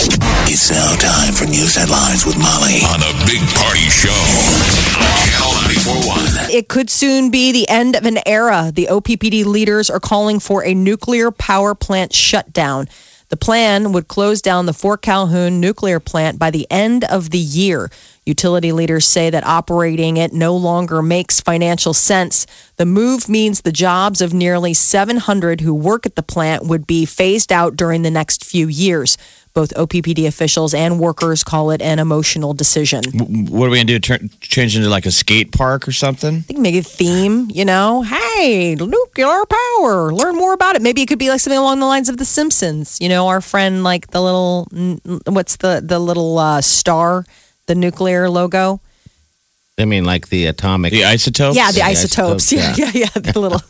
It's now time for news headlines with Molly on a big party show Channel 941. It could soon be the end of an era. The OPPD leaders are calling for a nuclear power plant shutdown. The plan would close down the Fort Calhoun nuclear plant by the end of the year. Utility leaders say that operating it no longer makes financial sense. The move means the jobs of nearly 700 who work at the plant would be phased out during the next few years. Both OPPD officials and workers call it an emotional decision. What are we gonna do? Turn, change into like a skate park or something? think maybe a theme, you know, hey, nuclear power, learn more about it. Maybe it could be like something along the lines of The Simpsons. You know, our friend, like the little, what's the, the little uh, star, the nuclear logo? I mean, like the atomic. The isotopes? Yeah, the the isotopes. isotopes, Yeah, yeah, yeah. The little,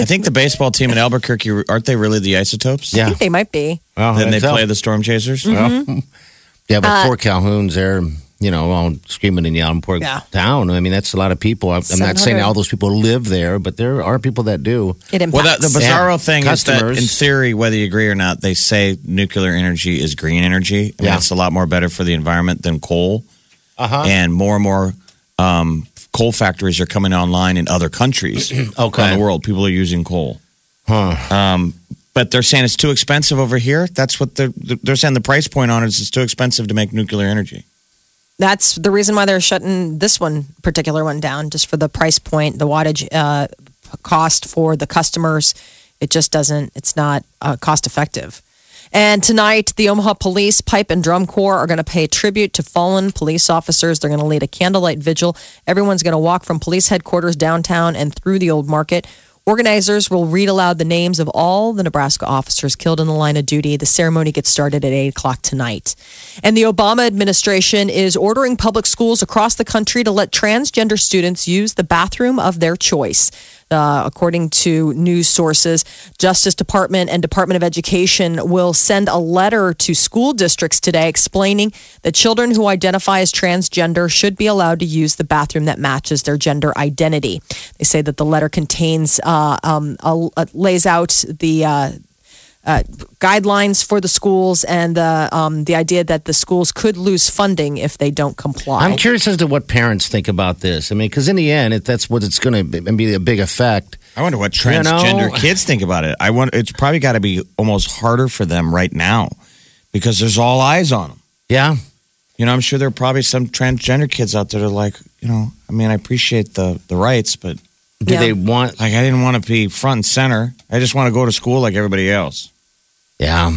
I think the baseball team in Albuquerque aren't they really the isotopes? Yeah. they might be. Well, Then they that's play the storm chasers. Mm-hmm. Yeah, but Fort Calhoun's there, you know, all screaming and yelling, poor Yeah. town. I mean, that's a lot of people. I'm I'm not saying all those people live there, but there are people that do. It impacts. Well, that, the bizarro Yeah. thing is that, in theory, whether you agree or not, they say nuclear energy is green energy. I mean, Yeah. it's a lot more better for the environment than coal. Uh-huh. And more and more um, coal factories are coming online in other countries Okay. around the world. People are using coal. Huh. Um, but they're saying it's too expensive over here. That's what they're they're saying. The price point on it is it's too expensive to make nuclear energy. That's the reason why they're shutting this one particular one down, just for the price point, the wattage uh, cost for the customers. It just doesn't. It's not uh, cost effective. And tonight, the Omaha Police Pipe and Drum Corps are going to pay tribute to fallen police officers. They're going to lead a candlelight vigil. Everyone's going to walk from police headquarters downtown and through the old market. Organizers will read aloud the names of all the Nebraska officers killed in the line of duty. The ceremony gets started at 8 o'clock tonight. And the Obama administration is ordering public schools across the country to let transgender students use the bathroom of their choice. Uh, according to news sources, Justice Department and Department of Education will send a letter to school districts today explaining that children who identify as transgender should be allowed to use the bathroom that matches their gender identity. They say that the letter contains uh, um, a, a- lays out the. Uh, uh, guidelines for the schools and the um, the idea that the schools could lose funding if they don't comply. I'm curious as to what parents think about this. I mean, because in the end, it, that's what it's going to be, be a big effect. I wonder what You know? transgender kids think about it. I want it's probably got to be almost harder for them right now because there's all eyes on them. Yeah. You know, I'm sure there are probably some transgender kids out there that are like, you know, I mean, I appreciate the the rights, but Do Yeah. they want? like I didn't want to be front and center. I just want to go to school like everybody else. Yeah.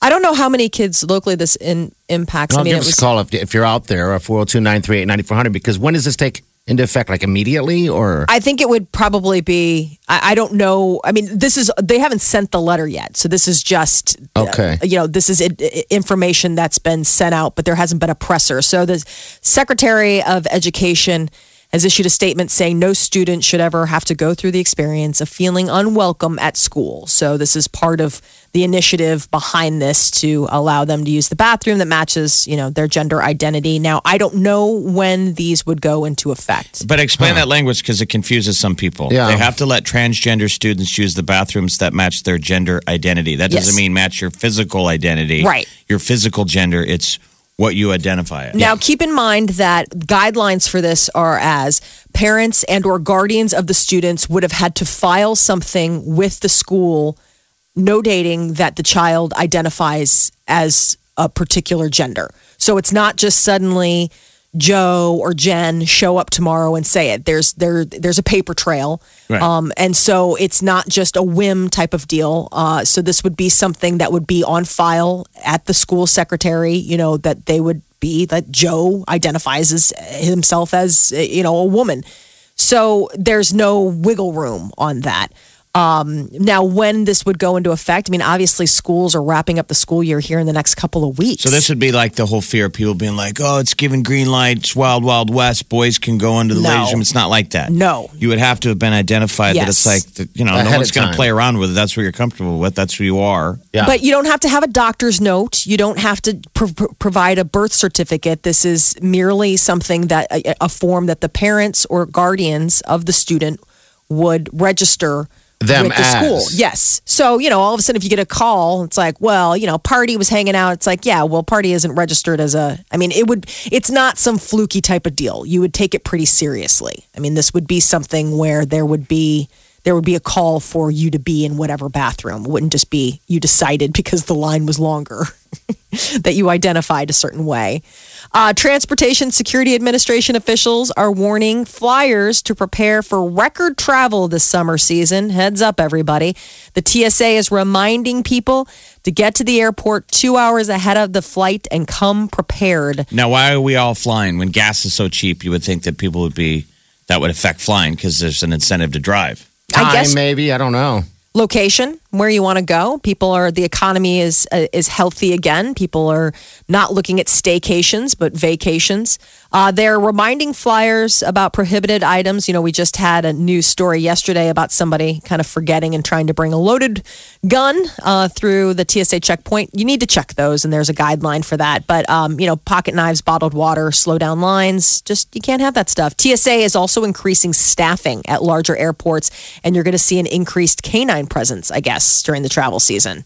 I don't know how many kids locally this in, impacts. I'll I mean, give it us was a call if, if you're out there, 402 938 9400, because when does this take into effect? Like immediately or? I think it would probably be. I, I don't know. I mean, this is they haven't sent the letter yet, so this is just uh, Okay. you know, this is i i- information that's been sent out, but there hasn't been a presser. So the Secretary of Education has issued a statement saying no student should ever have to go through the experience of feeling unwelcome at school. So this is part of the initiative behind this to allow them to use the bathroom that matches, you know, their gender identity. Now, I don't know when these would go into effect. But explain hmm. that language because it confuses some people. Yeah. They have to let transgender students use the bathrooms that match their gender identity. That doesn't Yes. mean match your physical identity. Right. Your physical gender, it's what you identify as. Now, keep in mind that guidelines for this are as parents and or guardians of the students would have had to file something with the school notating that the child identifies as a particular gender. So it's not just suddenly Joe or Jen show up tomorrow and say it. There's there there's a paper trail, Right. um, and so it's not just a whim type of deal. Uh, so this would be something that would be on file at the school secretary. You know that they would be that Joe identifies as himself as you know a woman. So there's no wiggle room on that. Um, now, when this would go into effect, I mean, obviously, schools are wrapping up the school year here in the next couple of weeks. So this would be like the whole fear of people being like, "Oh, it's giving green lights, wild, wild west. Boys can go into the No. ladies' room." It's not like that. No. you would have to have been identified that it's Yes. like you know Ahead no one's going to play around with it. That's what you're comfortable with. That's who you are. Yeah. But you don't have to have a doctor's note. You don't have to pr- pr- provide a birth certificate. This is merely something that a, a form that the parents or guardians of the student would register Them with the as. school. Yes. So, you know, all of a sudden if you get a call, it's like, well, you know, party was hanging out. It's like, yeah, well, party isn't registered as a I mean, it would it's not some fluky type of deal. You would take it pretty seriously. I mean, this would be something where there would be there would be a call for you to be in whatever bathroom. It wouldn't just be you decided because the line was longer that you identified a certain way. Uh, Transportation Security Administration officials are warning flyers to prepare for record travel this summer season. Heads up, everybody. The TSA is reminding people to get to the airport two hours ahead of the flight and come prepared. Now, why are we all flying when gas is so cheap? You would think that people would be that would affect flying because there's an incentive to drive. Time, I guess maybe. I don't know. location where you want to go people are the economy is uh, is healthy again people are not looking at staycations but vacations uh, they're reminding flyers about prohibited items. You know we just had a news story yesterday about somebody kind of forgetting and trying to bring a loaded gun uh, through the tsa checkpoint. You need to check those and there's a guideline for that. But um, you know pocket knives bottled water slow down lines just you can't have that stuff. Tsa is also increasing staffing at larger airports and you're going to see an increased canine presence i guess during the travel season.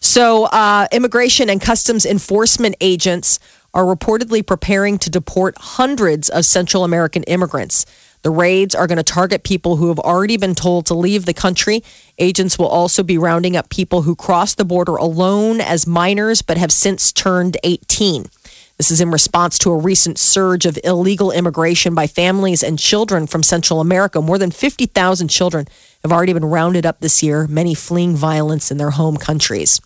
So uh, immigration and customs enforcement agents are reportedly preparing to deport hundreds of central american immigrants the raids are going to target people who have already been told to leave the country. Agents will also be rounding up people who crossed the border alone as minors but have since turned 18. This is in response to a recent surge of illegal immigration by families and children from Central America. More than 50,000 children have already been rounded up this year, many fleeing violence in their home countries.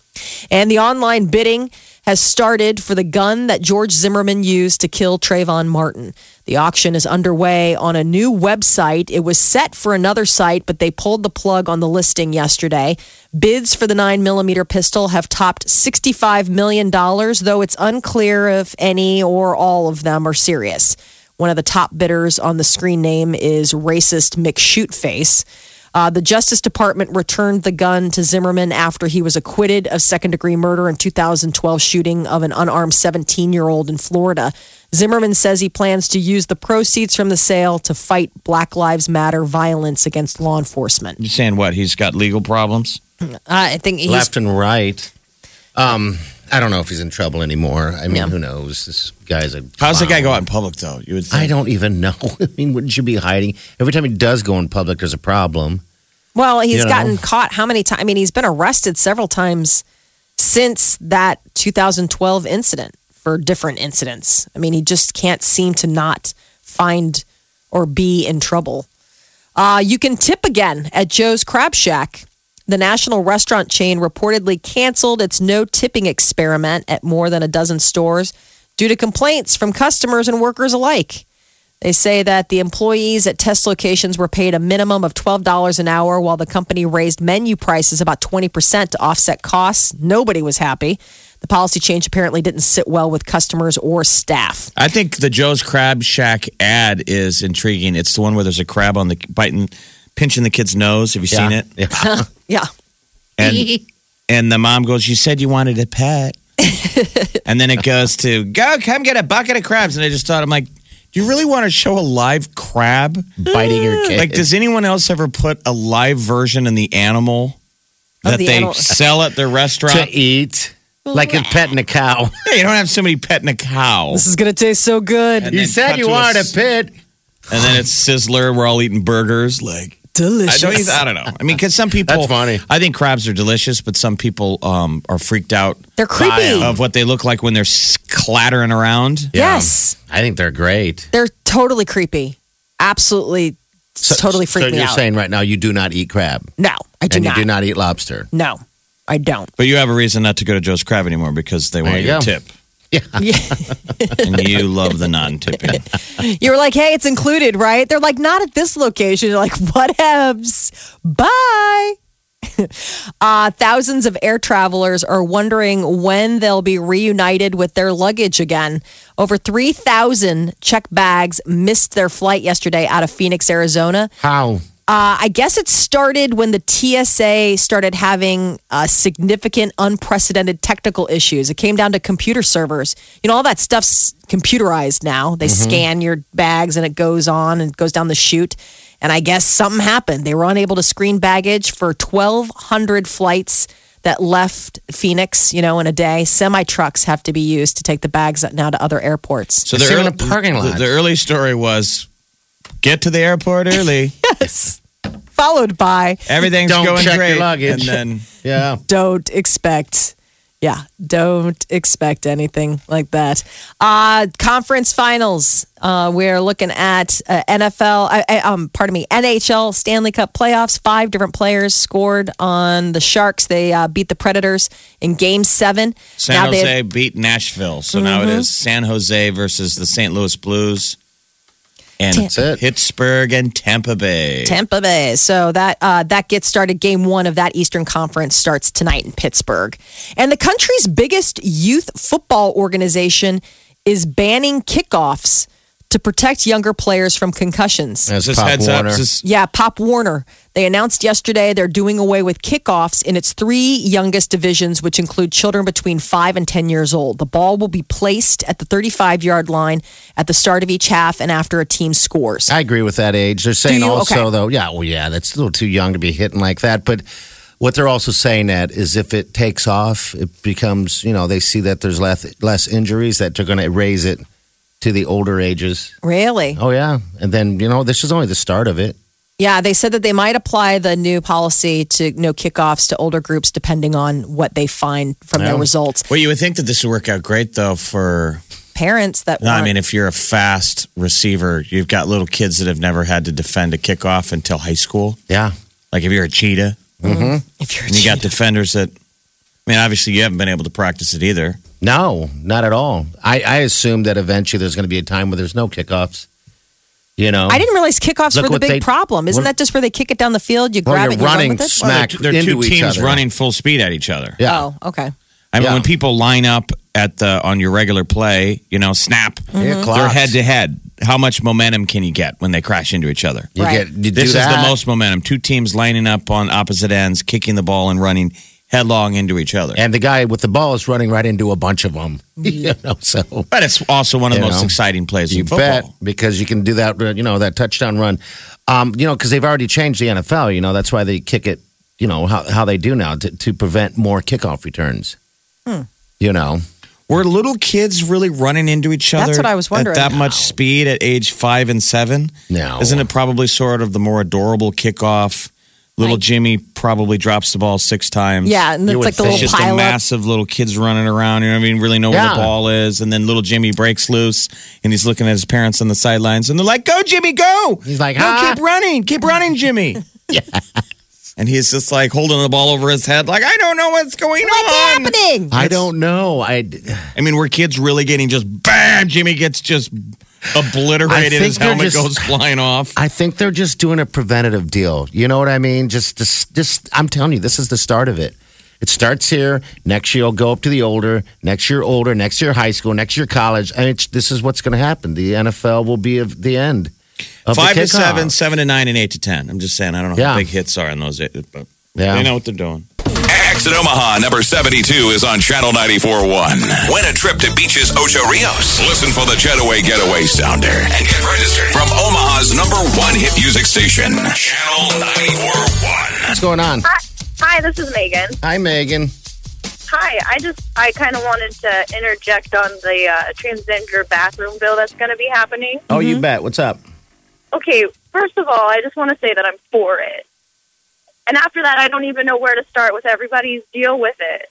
And the online bidding has started for the gun that George Zimmerman used to kill Trayvon Martin. The auction is underway on a new website. It was set for another site, but they pulled the plug on the listing yesterday. Bids for the 9mm pistol have topped $65 million, though it's unclear if any or all of them are serious. One of the top bidders on the screen name is racist McShootface. Uh, the Justice Department returned the gun to Zimmerman after he was acquitted of second degree murder in 2012 shooting of an unarmed 17 year old in Florida. Zimmerman says he plans to use the proceeds from the sale to fight Black Lives Matter violence against law enforcement. You're saying what? He's got legal problems. Uh, I think he's Left and right. Um, I don't know if he's in trouble anymore. I mean, Yeah. who knows? This guy's a. How's the guy go out in public though? You would think. I don't even know. I mean, wouldn't you be hiding? Every time he does go in public, there's a problem. Well, he's You know? gotten caught how many times? I mean, he's been arrested several times since that 2012 incident for different incidents. I mean, he just can't seem to not find or be in trouble. Uh, you can tip again at Joe's Crab Shack. The national restaurant chain reportedly canceled its no tipping experiment at more than a dozen stores due to complaints from customers and workers alike. They say that the employees at test locations were paid a minimum of $12 an hour while the company raised menu prices about 20% to offset costs. Nobody was happy. The policy change apparently didn't sit well with customers or staff. I think the Joe's Crab Shack ad is intriguing. It's the one where there's a crab on the biting, pinching the kid's nose. Have you seen it? Yeah. Yeah. And and the mom goes, "You said you wanted a pet," and then it goes to go come get a bucket of crabs. And I just thought, I'm like, do you really want to show a live crab? Biting your mm. kid. Like, does anyone else ever put a live version in the animal Of that the they animal. sell at their restaurant? to eat like a pet petting a cow. Hey, you don't have somebody petting a cow. This is going to taste so good. And You then said cut you to a wanted a s- pit. and then it's Sizzler. We're all eating burgers. Like, I Delicious. don't, I don't know. I mean, because some people, That's funny. I think crabs are delicious, but some people um, are freaked out They're creepy. of what they look like when they're clattering around. Yes. I think they're great. They're totally creepy. Absolutely, totally freak so me you're out. saying right now you do not eat crab no, I do and not. you do not eat lobster. No, I don't. But you have a reason not to go to Joe's Crab anymore because they want There you you to go. tip. And you love the non-tipping. You were like, hey, it's included, right? They're like, not at this location. You're like, whatevs. Bye. uh, thousands of air travelers are wondering when they'll be reunited with their luggage again. Over 3,000 check bags missed their flight yesterday out of Phoenix, Arizona. How? Uh, I guess it started when the TSA started having uh, significant, unprecedented technical issues. It came down to computer servers. You know, all that stuff's computerized now. They scan your bags and it goes on and goes down the chute. And I guess something happened. They were unable to screen baggage for 1,200 flights that left Phoenix, you know, in a day. Semi trucks have to be used to take the bags now to other airports. So It's the in a parking lot. The, the early story was get to the airport early. Yes. Followed by Everything's Don't going check your great. luggage. And then Yeah. don't expect yeah don't expect anything like that uh conference finals uh we're looking at uh, nfl uh, uh, um pardon me nhl stanley cup playoffs five different players scored on the sharks they uh, beat the predators in game seven San Now Jose have- beat Nashville. So now it is San Jose versus the St. Louis Blues and That's it. Pittsburgh and Tampa Bay. Tampa Bay. So that uh, that gets started. Game one of that Eastern Conference starts tonight in Pittsburgh, and the country's biggest youth football organization is banning kickoffs to protect younger players from concussions. Is this Pop heads up? Warner. Is this- Yeah, Pop Warner. They announced yesterday they're doing away with kickoffs in its three youngest divisions, which include children between 5 and 10 years old. The ball will be placed at the 35 yard line at the start of each half and after a team scores. I agree with that age. They're saying also, Okay. though, yeah, well, yeah, that's a little too young to be hitting like that. But what they're also saying that is if it takes off, it becomes, you know, they see that there's less less injuries that they're going to raise it to the older ages. Really? Oh yeah, and then you know this is only the start of it. Yeah, they said that they might apply the new policy to you know kickoffs to older groups depending on what they find from their Yeah. results. Well, you would think that this would work out great though for Parents that No, I want- mean, if you're a fast receiver, you've got little kids that have never had to defend a kickoff until high school. Yeah, Like if you're a cheetah, mm-hmm. Mm-hmm. if you're a and you got defenders that, I mean, obviously you haven't been able to practice it either. No, not at all. I, I assume that eventually there's going to be a time where there's no kickoffs. You know, I didn't realize kickoffs Look were the what big they- problem. Isn't that just where they kick it down the field? You Well, grab you're it, and you run running with it? smack They're into two each teams other. running full speed at each other. Yeah, Oh, okay. I mean, Yeah. when people line up at the on your regular play, you know, snap, Mm-hmm. They're clocks. head to head. How much momentum can you get when they crash into each other? You Right. get you This do is that. the most momentum. Two teams lining up on opposite ends, kicking the ball and running headlong into each other. and the guy with the ball is running right into a bunch of them. you know, so but it's also one of the You most know, exciting plays you in football. bet because you can do that. uh, You know that touchdown run. Um, you know because they've already changed the NFL. You know that's why they kick it. You know how how they do now to, to prevent more kickoff returns. Hmm. You know, Were little kids really running into each other? That's what I was wondering. At that much speed at age five and seven? No. Isn't it probably sort of the more adorable kickoff? Little Like- Jimmy probably drops the ball six times. Yeah, and it's like the think. little It's just a up. massive little kids running around. You know what I mean? Really know where Yeah. the ball is. And then little Jimmy breaks loose and he's looking at his parents on the sidelines and they're like, Go, Jimmy, go. He's like, No, "Huh?" keep running. Keep running, Jimmy. yeah. And he's just like holding the ball over his head, like, I don't know what's going What's on. What's happening? I don't know. I I mean, were kids really getting just bam? Jimmy gets just obliterated. His helmet just- goes flying off. I think they're just doing a preventative deal. You know what I mean? Just, just, just I'm telling you, this is the start of it. It starts here. Next year, it'll go up to the older. Next year, older. Next year, high school. Next year, college. And it's, this is what's going to happen. The NFL will be of the end. Of Five the to seven, seven to nine, and eight to ten. I'm just saying. I don't know how big hits are in those, but Yeah. they know what they're doing. Exit Omaha, number 72 is on Channel 94.1. Win a trip to Beaches Ocho Rios. Listen for the Jetaway Getaway Sounder and get registered from Omaha's number one hit music station, Channel 94.1. What's going on? Hi, hi, this is Megan. Hi, Megan. Hi, I just I kind of wanted to interject on the uh, transgender bathroom bill that's going to be happening. Oh, you bet. What's up? Okay, first of all, I just want to say that I'm for it, and after that, I don't even know where to start with everybody's deal with it.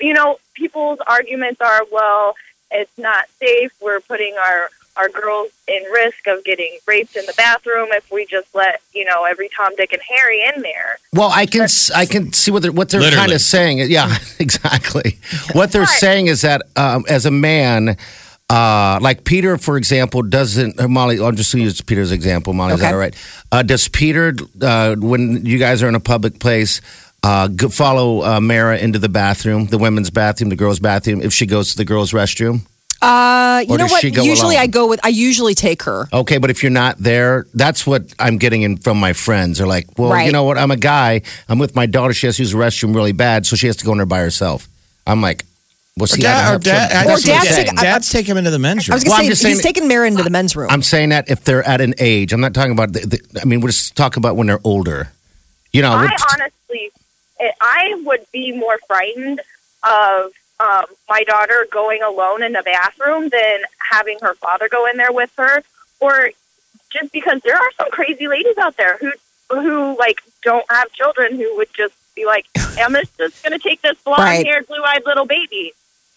You know, people's arguments are, well, it's not safe. We're putting our our girls in risk of getting raped in the bathroom if we just let you know every Tom, Dick, and Harry in there. Well, I can s- I can see what they're what they're kind of saying. Yeah, exactly. What they're Right. saying is that um, as a man, uh, like Peter, for example, doesn't uh, Molly. I'm just going to use Peter's example. Molly, is that Okay. all right? Uh, does Peter, uh, when you guys are in a public place, uh, go, follow uh, Mara into the bathroom, the women's bathroom, the girls' bathroom, if she goes to the girls' restroom? Uh, you Or know does what? she go Usually alone? I go with, I usually take her. Okay, but if you're not there, that's what I'm getting in from my friends. They're like, well, you know what? I'm a guy. I'm with my daughter. She has to use the restroom really bad, so she has to go in there by herself. I'm like, well, Or see, dad, or dad, Or dad's say- taking- dads take him into the men's room. I was gonna Well, say just saying he's taking Mara into the men's room. I'm saying that if they're at an age, I'm not talking about. The, the, I mean, we're just talking about when they're older. You know, I we're, honestly, I would be more frightened of um, my daughter going alone in the bathroom than having her father go in there with her, or just because there are some crazy ladies out there who who like don't have children who would just be like, "I'm just going to take this blonde-haired, blue-eyed little baby."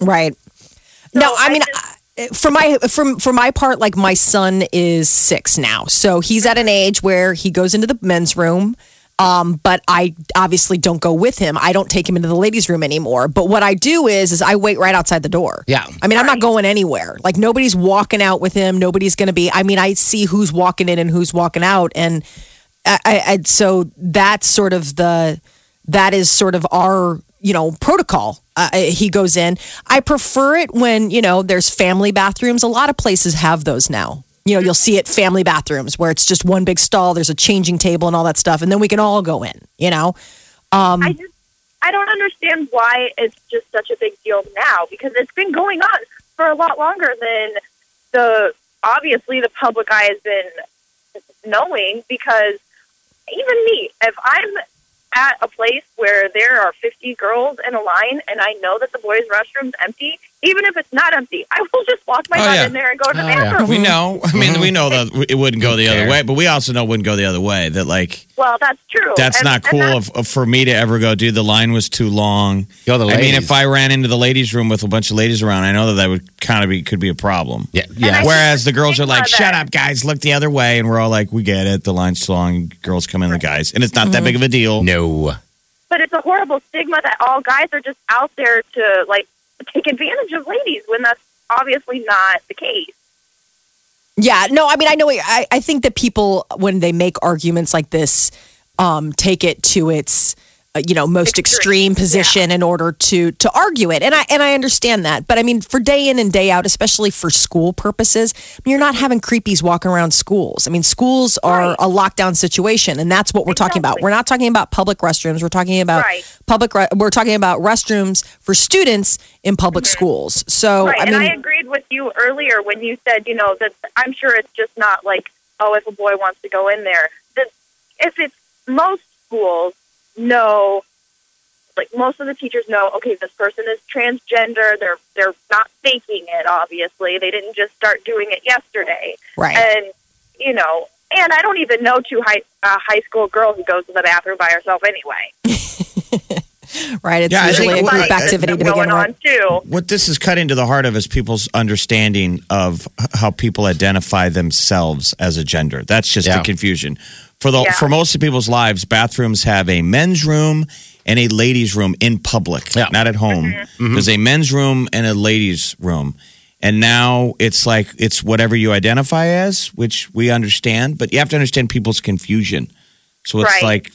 Right. no, I I mean, just- I- for my from for my part, like my son is six now, so he's at an age where he goes into the men's room. Um, but I obviously don't go with him. I don't take him into the ladies' room anymore. But what I do is, is I wait right outside the door. Yeah. I mean, I'm not going anywhere. Like nobody's walking out with him. Nobody's going to be. I mean, I see who's walking in and who's walking out, and I, I, I so that's sort of the that is sort of our you know protocol. Uh, he goes in. I prefer it when you know there's family bathrooms. A lot of places have those now. You know you'll see it family bathrooms where it's just one big stall there's a changing table and all that stuff and then we can all go in you know? I just I don't understand why it's just such a big deal now because it's been going on for a lot longer than the obviously the public eye has been knowing because even me, if I'm at a place where there are 50 girls in a line and I know that the boys' restroom's empty, even if it's not empty, I will just walk my Oh, butt yeah. in there and go to the Oh, yeah. bathroom. We know. I mean, we know that it wouldn't go the other way, but we also know it wouldn't go the other way. That like Well, that's true. that's And- not cool that's- of, of- for me to ever go. Dude, the line was too long. Yo, the I mean, if I ran into the ladies' room with a bunch of ladies around, I know that that would kind of be could be a problem. yeah, yeah. Whereas the girls are like, "Shut up, guys! Look the other way," and we're all like, "We get it. The line's too long. Girls come in, the guys, and it's not that big of a deal." no. but it's a horrible stigma that all guys are just out there to like take advantage of ladies when that's obviously not the case. Yeah, no, I mean, I know. I, I think that people, when they make arguments like this, um, take it to its, Uh, you know, most extreme, Extreme, position in order to to argue it, and I and I understand that. But I mean, for day in and day out, especially for school purposes, you're not having creepies walking around schools. I mean, schools are Right. a lockdown situation, and that's what we're talking about. We're not talking about public restrooms. We're talking about Right. public. Re- we're talking about restrooms for students in public mm-hmm. schools. So right, I mean, and I agreed with you earlier when you said, you know, that I'm sure it's just not like, oh, if a boy wants to go in there. That if it's most schools know, like most of the teachers know, okay, this person is transgender. They're they're not faking it. Obviously, they didn't just start doing it yesterday. right. And you know, and I don't even know two high a high school girl who goes to the bathroom by herself anyway. right. It's Yeah, I think usually a group uh, activity to begin going with. on too. What this is cutting to the heart of is people's understanding of how people identify themselves as a gender. That's just Yeah. the confusion. For the Yeah. for most of people's lives, bathrooms have a men's room and a ladies' room in public, Yeah. not at home. Mm-hmm. There's a men's room and a ladies' room. And now it's like it's whatever you identify as, which we understand, but you have to understand people's confusion. So it's Right. like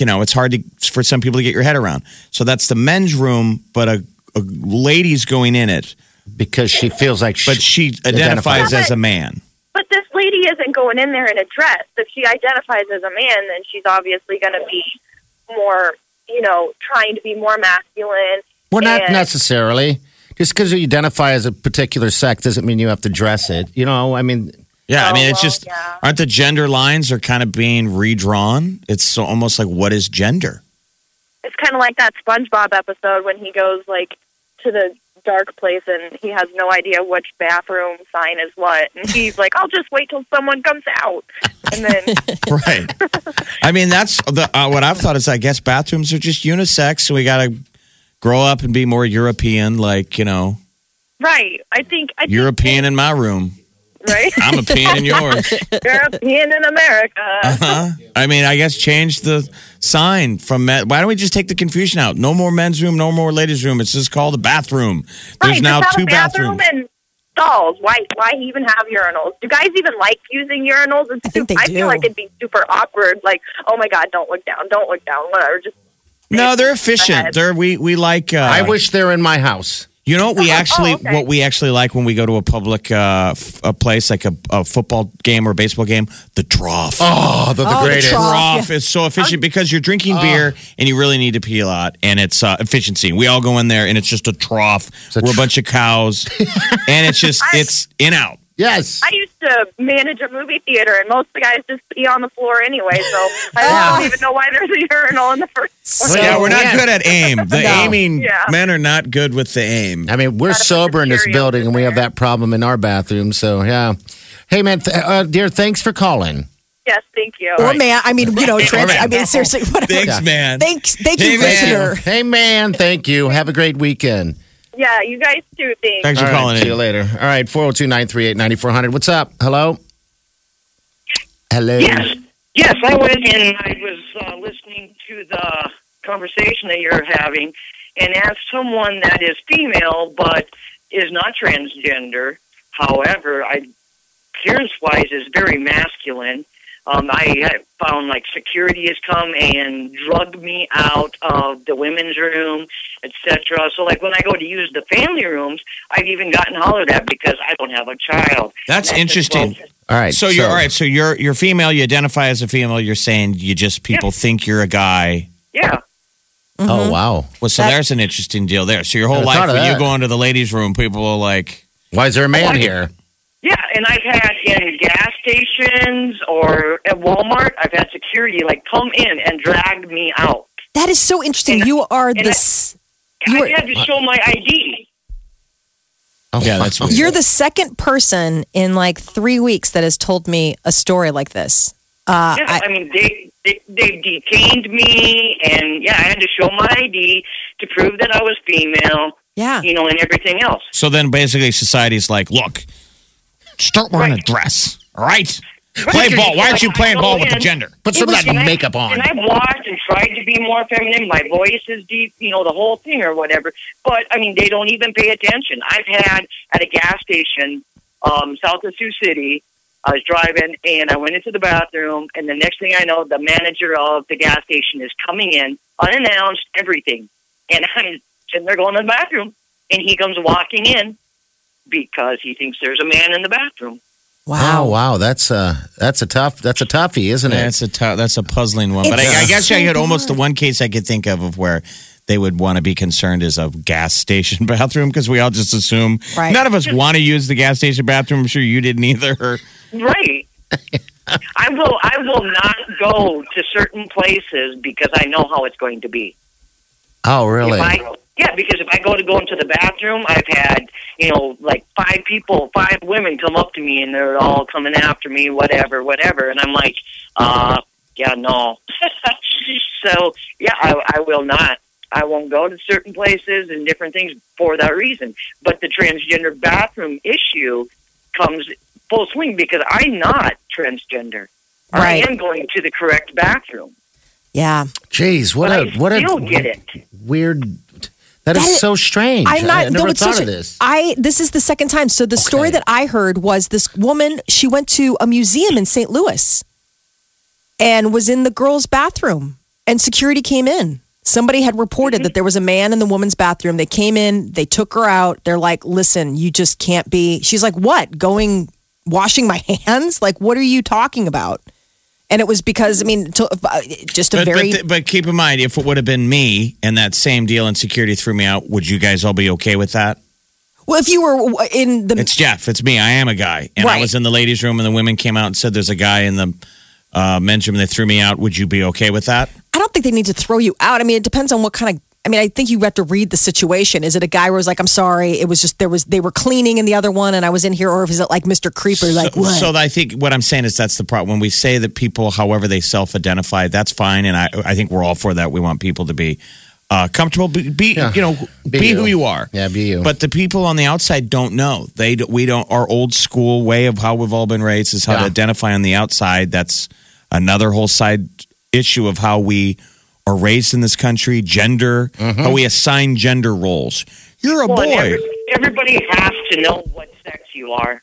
you know, it's hard to, for some people to get your head around. So that's the men's room, but a, a lady's going in it, Because she feels like but she, she identifies Yeah, as a man. But this lady isn't going in there in a dress. If she identifies as a man, then she's obviously going to be more, you know, trying to be more masculine. Well, not necessarily. Just because you identify as a particular sex doesn't mean you have to dress it. You know, I mean, Yeah, I Oh, mean, it's well, just yeah. aren't the gender lines are kind of being redrawn? It's so almost like what is gender? It's kind of like that SpongeBob episode when he goes like to the dark place and he has no idea which bathroom sign is what, and he's like, "I'll just wait till someone comes out," and then right. I mean, that's the uh, what I've thought is I guess bathrooms are just unisex, so we got to grow up and be more European, like you know, right. I think I think European in my room. Right? I'm a peeing in yours. You're a European in America. Uh-huh. I mean, I guess change the sign from. Men. Why don't we just take the confusion out? No more men's room, no more ladies' room. It's just called a bathroom. There's right, now just have two a bathroom bathrooms. and stalls. Why? Why even have urinals? Do guys even like using urinals? It's I think super- they I feel like it'd be super awkward. Like, oh my god, don't look down, don't look down, whatever. Just No, they're efficient. They're we we like. Uh, I wish they're in my house. You know what we Oh, actually okay. what we actually like when we go to a public uh, f- a place like a, a football game or a baseball game, the trough. Oh, they're the Oh, the trough. trough is so efficient because you're drinking beer and you really need to pee a lot, and it's uh, efficiency. We all go in there and it's just a trough. a We're a bunch of cows, and it's just it's in out. Yes. I used to manage a movie theater, and most of the guys just pee on the floor anyway. So I don't even know why there's a urinal in the first. So- yeah, we're not yeah. good at aim. The No. aiming Yeah. men are not good with the aim. I mean, we're Gotta sober in this building, in and we have that problem in our bathroom. So, yeah. Hey, man, th- uh, dear, thanks for calling. Yes, thank you. Or man, I mean, you know, trans- man. I mean, seriously, whatever. Thanks, man. Thanks, thank Hey, you, man. listener. Hey, man, thank you. Have a great weekend. Yeah, you guys too. Thanks. Thanks for All right, calling See in. you later. All right, 402 938 9400. What's up? Hello? Hello? Yes, yes, I went and I was uh, listening to the conversation that you're having, and as someone that is female but is not transgender, however, I appearance-wise is very masculine. Um, I found like security has come and drugged me out of the women's room, etc. So like when I go to use the family rooms, I've even gotten hollered at because I don't have a child. That's just interesting. All right. So you're all right. So you're you're female. You identify as a female. You're saying you just people think you're a guy. Yeah. Oh, wow. Well, so That- there's an interesting deal there. So your whole life, thought of when you go into the ladies' room, people are like, Why is there a man Why- here? Yeah, and I've had in gas stations or at Walmart, I've had security like come in and drag me out. That is so interesting. And- You are and the I- s- you I are, had to show my ID. Oh, Yeah, that's weird. you're the second person in like three weeks that has told me a story like this. Uh, Yeah, I, I, mean, they, they they detained me, and yeah, I had to show my ID to prove that I was female, yeah. you know, and everything else. so then basically society's like, look, start wearing a dress, all right? Play ball. Why aren't you playing ball with the gender? Put some of that I- makeup on. And I've watched and tried to be more feminine. My voice is deep, you know, the whole thing or whatever. But I mean, they don't even pay attention. I've had at a gas station um, south of Sioux City. I was driving and I went into the bathroom, and the next thing I know, the manager of the gas station is coming in unannounced, everything, and I'm sitting there going to the bathroom, and he comes walking in because he thinks there's a man in the bathroom. Oh wow, that's uh that's a tough that's a toughie, isn't it? That's a tou- that's a puzzling one. But I, I guess so I had almost the one case I could think of of where they would want to be concerned is a gas station bathroom because we all just assume Right. none of us want to use the gas station bathroom. I'm sure you didn't either. Right. I will. I will not go to certain places because I know how it's going to be. oh really? If I, yeah, because if I go to go into the bathroom, I've had you know like five people, five women come up to me and they're all coming after me, whatever, whatever, and I'm like, uh, yeah, no. so yeah, I, I will not. I won't go to certain places and different things for that reason. But the transgender bathroom issue comes full swing because I'm not transgender. Right. I am going to the correct bathroom. Yeah. Jeez, what but a I what still a get it. weird. That That is is- so strange. I'm not. I never no, thought such of this. I this is the second time. So the story that I heard was this woman. She went to a museum in St. Louis, and was in the girls' bathroom, and security came in. Somebody had reported that there was a man in the woman's bathroom. They came in. They took her out. They're like, "Listen, you just can't be." She's like, "What? Going washing my hands? Like, what are you talking about?" And it was because I mean, to, uh, just a But, very but, but keep in mind, if it would have been me and that same deal and security threw me out, would you guys all be okay with that? well. If you were in the It's Jeff. It's me. I am a guy. And I was in the ladies' room and the women came out and said there's a guy in the uh, men's room and they threw me out. Would you be okay with that? I don't think they need to throw you out. I mean, it depends on what kind of. I mean, I think you have to read the situation. Is it a guy who was like, "I'm sorry, it was just there was they were cleaning in the other one, and I was in here," or is it like Mr. Creeper, like so, what? so I think what I'm saying is that's the problem. When we say that people, however they self-identify, that's fine, and I I think we're all for that. We want people to be uh, comfortable. Be, be Yeah. you know, Be be, you. who you are. Yeah, be you. But the people on the outside don't know. They we don't. Our old school way of how we've all been raised is how to identify on the outside. That's another whole side issue of how we are raised in this country. Gender, Mm-hmm. how we assign gender roles. You're a Well, boy. every, everybody has to know what sex you are.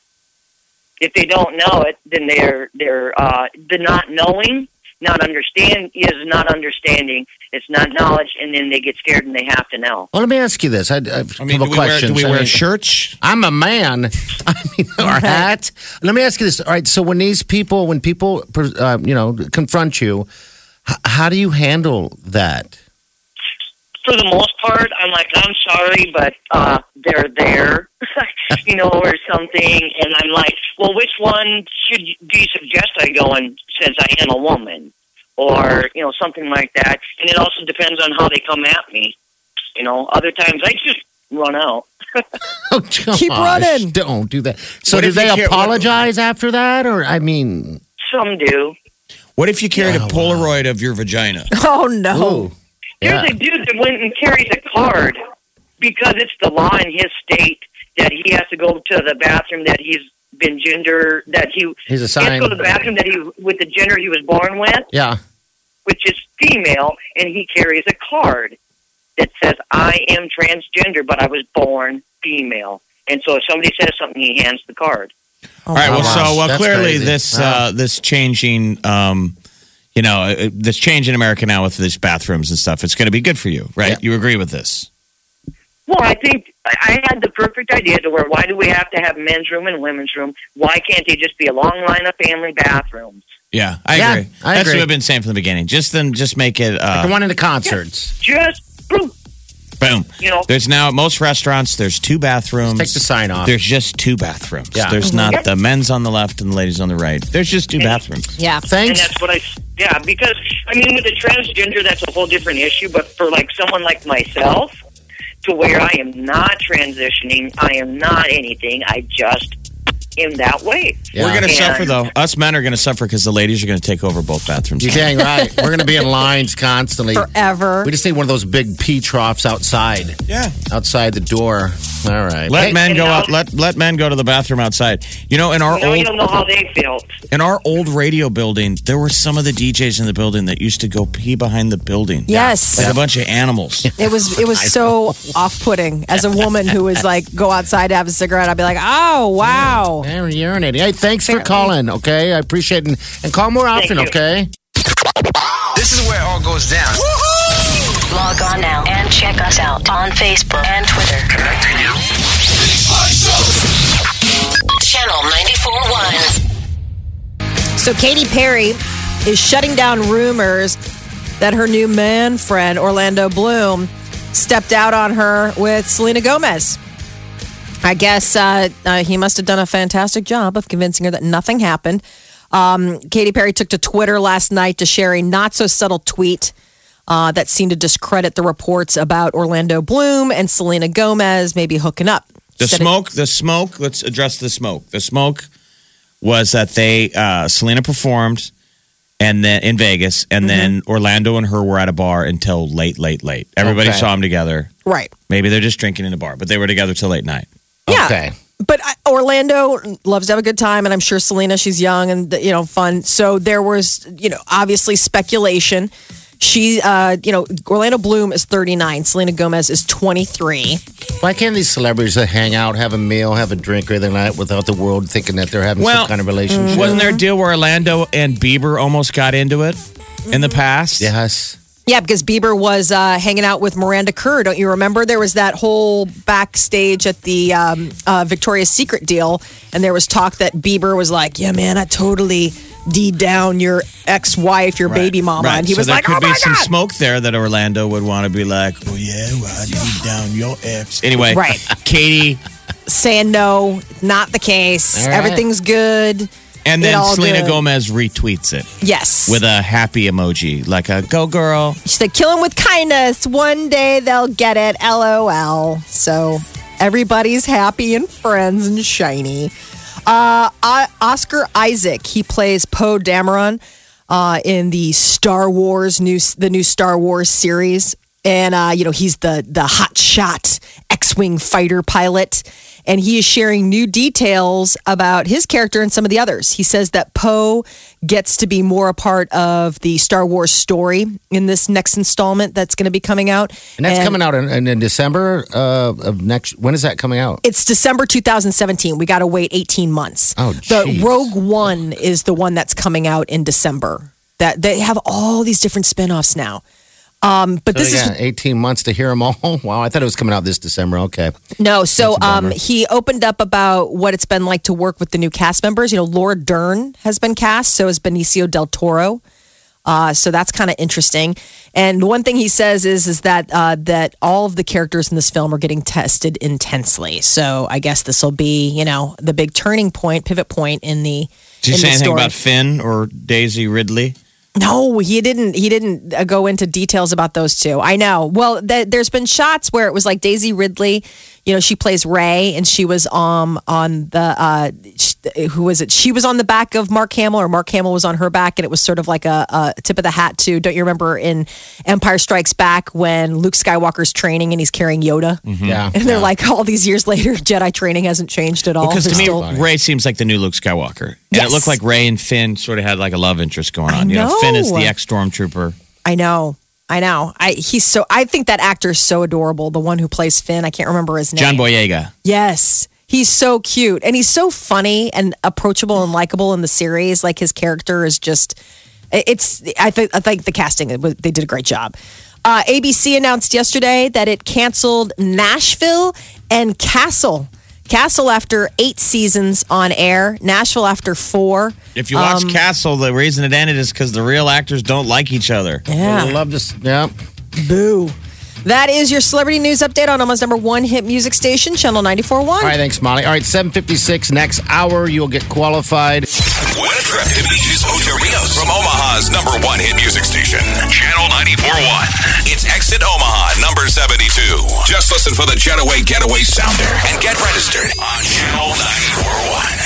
If they don't know it, then they're they're uh, the not knowing, not understand is not understanding. It's not knowledge, and then they get scared and they have to know. Well, let me ask you this. I, I have I mean, a do we wear, question. do we I wear mean, shirts? I'm a man. I mean, our hat. Let me ask you this. All right. So when these people, when people, uh, you know, confront you, h- how do you handle that? For the most part, I'm like, I'm sorry, but uh, they're there, you know, or something. And I'm like, well, which one should do you suggest I go in since I am a woman, or you know, something like that. And it also depends on how they come at me. You know, other times I just run out. Oh, gosh, Keep running. Don't do that. So What do they care- what- apologize after that, or I mean, Some do. What if you carried Yeah, a oh, Polaroid of your vagina? Oh no. ooh, There's yeah. a dude that went and carries a card because it's the law in his state that he has to go to the bathroom that he's been gender that he He's he has to go to the bathroom that he with the gender he was born with, Yeah. which is female, and he carries a card that says I am transgender, but I was born female. And so if somebody says something, he hands the card. All right. Well, wow. so well, That's clearly crazy. this Wow. uh, this changing, um, you know, uh, this change in America now with these bathrooms and stuff. It's going to be good for you, right? Yeah. You agree with this? Well, I think I I had the perfect idea to where why do we have to have men's room and women's room? Why can't they just be a long line of family bathrooms? Yeah, I Yeah, agree. I That's agree. what I've been saying from the beginning. Just then, just make it. the Uh, one in the concerts. Just boom, boom. you know. There's now at most restaurants. There's two bathrooms. Take the sign off. There's just two bathrooms. Yeah. There's not Yep. the men's on the left and the ladies on the right. There's just two bathrooms. Yeah. And Thanks. that's what I, yeah, because I mean, with the transgender, that's a whole different issue. But for like someone like myself, to where I am not transitioning, I am not anything. I just am that way. Yeah. We're going to suffer though. Us men are going to suffer because the ladies are going to take over both bathrooms. You're dang right. We're going to be in lines constantly. Forever. We just need one of those big pee troughs outside, Yeah. outside the door. All right. Let Hey, men go out. Let let men go to the bathroom outside. You know, in our Now you old don't know how they felt. in our old radio building, there were some of the DJs in the building that used to go pee behind the building. Yes. like a bunch of animals. It was it was so off putting as a woman who was like go outside to have a cigarette. I'd be like, oh wow. They're urinating. Hey, thanks for calling. Okay, I appreciate it, and, and call more often. Okay. This is where it all goes down. Log on now and check us out on Facebook and Twitter. Connecting you. Channel 94.1. So Katy Perry is shutting down rumors that her new man friend Orlando Bloom stepped out on her with Selena Gomez. I guess uh, uh, he must have done a fantastic job of convincing her that nothing happened. Um, Katy Perry took to Twitter last night to share a not so subtle tweet uh, that seemed to discredit the reports about Orlando Bloom and Selena Gomez maybe hooking up. The Said it- smoke, the smoke. Let's address the smoke. The smoke was that they uh, Selena performed, and then in Vegas, and then Orlando and her were at a bar until late, late, late. Everybody Okay. saw them together. right. Maybe they're just drinking in a bar, but they were together till late night. Yeah. Okay. But I- Orlando loves to have a good time, and I'm sure Selena, she's young and you know fun. So there was, you know, obviously speculation. She, uh, you know, Orlando Bloom is 39. Selena Gomez is 23. Why can't these celebrities uh, hang out, have a meal, have a drink every night without the world thinking that they're having Well, some kind of relationship? Wasn't there a deal where Orlando and Bieber almost got into it in the past? Yes. Yeah, because Bieber was uh, hanging out with Miranda Kerr. Don't you remember? There was that whole backstage at the um, uh, Victoria's Secret deal, and there was talk that Bieber was like, "Yeah, man, I totally d down your ex-wife, your baby mama," Right. and he so was there like, could "Oh be some god!" smoke there that Orlando would want to be like, oh yeah, well, I beat down your ex. Anyway, Right. Katy, saying no, not the case. All right. Everything's good. And then Selena good. Gomez retweets it Yes. with a happy emoji, like a "Go girl." she said, "Kill him with kindness. One day they'll get it." LOL. So everybody's happy and friends and shiny. Uh, Oscar Isaac. He plays Poe Dameron uh, in the Star Wars new the new Star Wars series. and uh, you know he's the the hot shot X-wing fighter pilot, and he is sharing new details about his character and some of the others. He says that Poe gets to be more a part of the Star Wars story in this next installment that's going to be coming out, And that's coming out in, in, in December uh, of next. When is that coming out? It's December 2017. We got to wait 18 months. Oh, the. Rogue One is the one that's coming out in December. That they have all these different spin-offs now. Um, but So this is 18 months to hear them all. Wow, I thought it was coming out this December. Okay. No, so um, he opened up about what it's been like to work with the new cast members. You know, Laura Dern has been cast, so is Benicio del Toro. Uh, so that's kind of interesting. And the one thing he says is is that uh, that all of the characters in this film are getting tested intensely. So I guess this will be you know the big turning point, pivot point in the. Did you say anything story. about Finn or Daisy Ridley? No, he didn't. He didn't uh, go into details about those two. I know. Well, th- there's been shots where it was like Daisy Ridley. You know, she plays Rey, and she was um on the uh, sh- who was it? She was on the back of Mark Hamill, or Mark Hamill was on her back, and it was sort of like a, a tip of the hat to. Don't you remember in Empire Strikes Back when Luke Skywalker's training and he's carrying Yoda, Yeah. and they're yeah. like all these years later, Jedi training hasn't changed at all. Because They're to me, still- Rey seems like the new Luke Skywalker, and Yes. it looked like Rey and Finn sort of had like a love interest going on. I You know, Finn is the ex stormtrooper. I know. I know. I he's so I think that actor is so adorable. The one who plays Finn, I can't remember his name. John Boyega. Yes. He's so cute and he's so funny and approachable and likable in the series. Like his character is just it's I think I think the casting they did a great job. Uh, ABC announced yesterday that it canceled Nashville and Castle. Castle after eight seasons on air, Nashville after four. If you watch Um, Castle, the reason it ended is because the real actors don't like each other. Yeah. I love this. Yeah. Boo. That is your celebrity news update on Omaha's number one hit music station, Channel 94.1. All right, thanks, Molly. All right, 756 next hour, you'll get qualified. Win a trip to Beaches Ocho Rios from Omaha's number one hit music station, Channel 94.1. It's Exit Omaha, number 72. Just listen for the Jetaway Getaway Sounder and get registered on Channel 94.1.